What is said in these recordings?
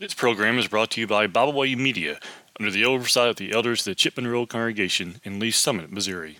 This program is brought to you by Bible Media under the oversight of the elders of the Chipman Road Congregation in Lee's Summit, Missouri.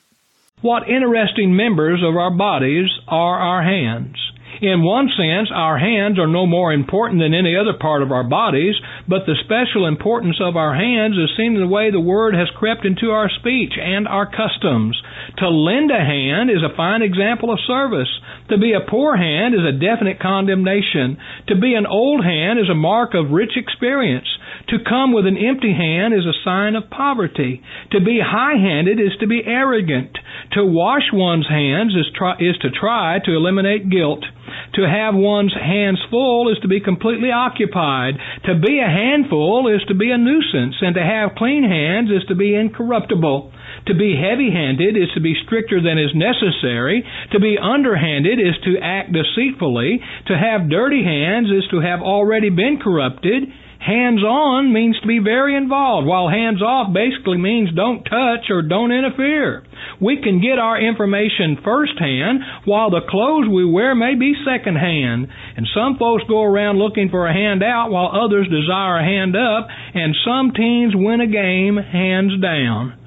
What interesting members of our bodies are our hands. In one sense, our hands are no more important than any other part of our bodies, but the special importance of our hands is seen in the way the word has crept into our speech and our customs. To lend a hand is a fine example of service. To be a poor hand is a definite condemnation. To be an old hand is a mark of rich experience. To come with an empty hand is a sign of poverty. To be high-handed is to be arrogant. To wash one's hands is, try, is to try to eliminate guilt. To have one's hands full is to be completely occupied. To be a handful is to be a nuisance, and to have clean hands is to be incorruptible. To be heavy handed is to be stricter than is necessary. To be underhanded is to act deceitfully. To have dirty hands is to have already been corrupted. Hands on means to be very involved, while hands off basically means don't touch or don't interfere. We can get our information firsthand, while the clothes we wear may be secondhand. And some folks go around looking for a handout, while others desire a hand up, and some teens win a game hands down.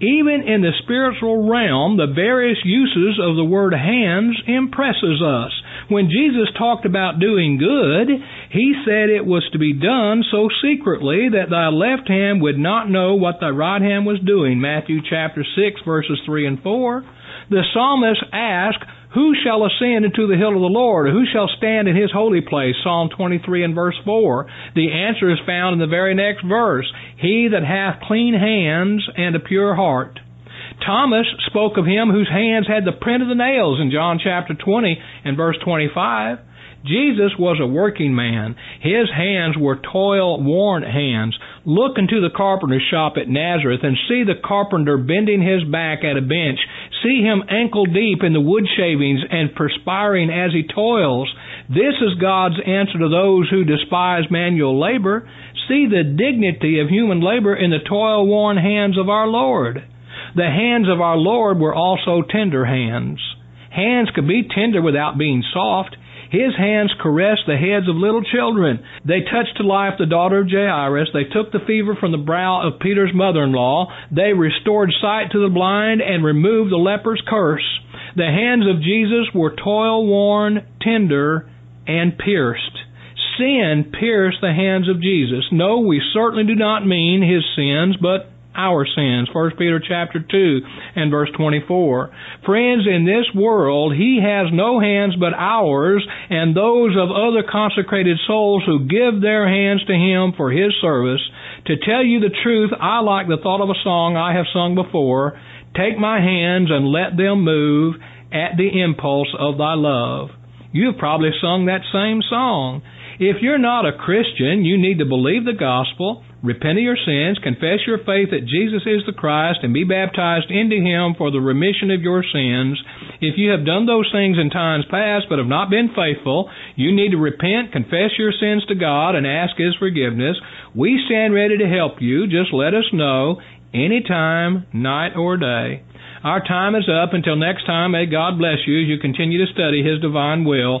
Even in the spiritual realm, the various uses of the word hands impresses us. When Jesus talked about doing good, he said it was to be done so secretly that thy left hand would not know what thy right hand was doing. Matthew chapter 6 verses 3 and 4. The psalmist asked, who shall ascend into the hill of the Lord? Who shall stand in his holy place? Psalm 23 and verse 4. The answer is found in the very next verse. He that hath clean hands and a pure heart. Thomas spoke of him whose hands had the print of the nails in John chapter 20 and verse 25. Jesus was a working man. His hands were toil worn hands. Look into the carpenter's shop at Nazareth and see the carpenter bending his back at a bench. See him ankle deep in the wood shavings and perspiring as he toils. This is God's answer to those who despise manual labor. See the dignity of human labor in the toil worn hands of our Lord. The hands of our Lord were also tender hands. Hands could be tender without being soft. His hands caressed the heads of little children. They touched to life the daughter of Jairus. They took the fever from the brow of Peter's mother-in-law. They restored sight to the blind and removed the leper's curse. The hands of Jesus were toil-worn, tender, and pierced. Sin pierced the hands of Jesus. No, we certainly do not mean his sins, but our sins. 1 Peter chapter 2 and verse 24. Friends, in this world, He has no hands but ours and those of other consecrated souls who give their hands to Him for His service. To tell you the truth, I like the thought of a song I have sung before. Take my hands and let them move at the impulse of thy love. You've probably sung that same song. If you're not a Christian, you need to believe the gospel, repent of your sins, confess your faith that Jesus is the Christ, and be baptized into Him for the remission of your sins. If you have done those things in times past but have not been faithful, you need to repent, confess your sins to God, and ask His forgiveness. We stand ready to help you. Just let us know anytime, night or day. Our time is up. Until next time, may God bless you as you continue to study His divine will.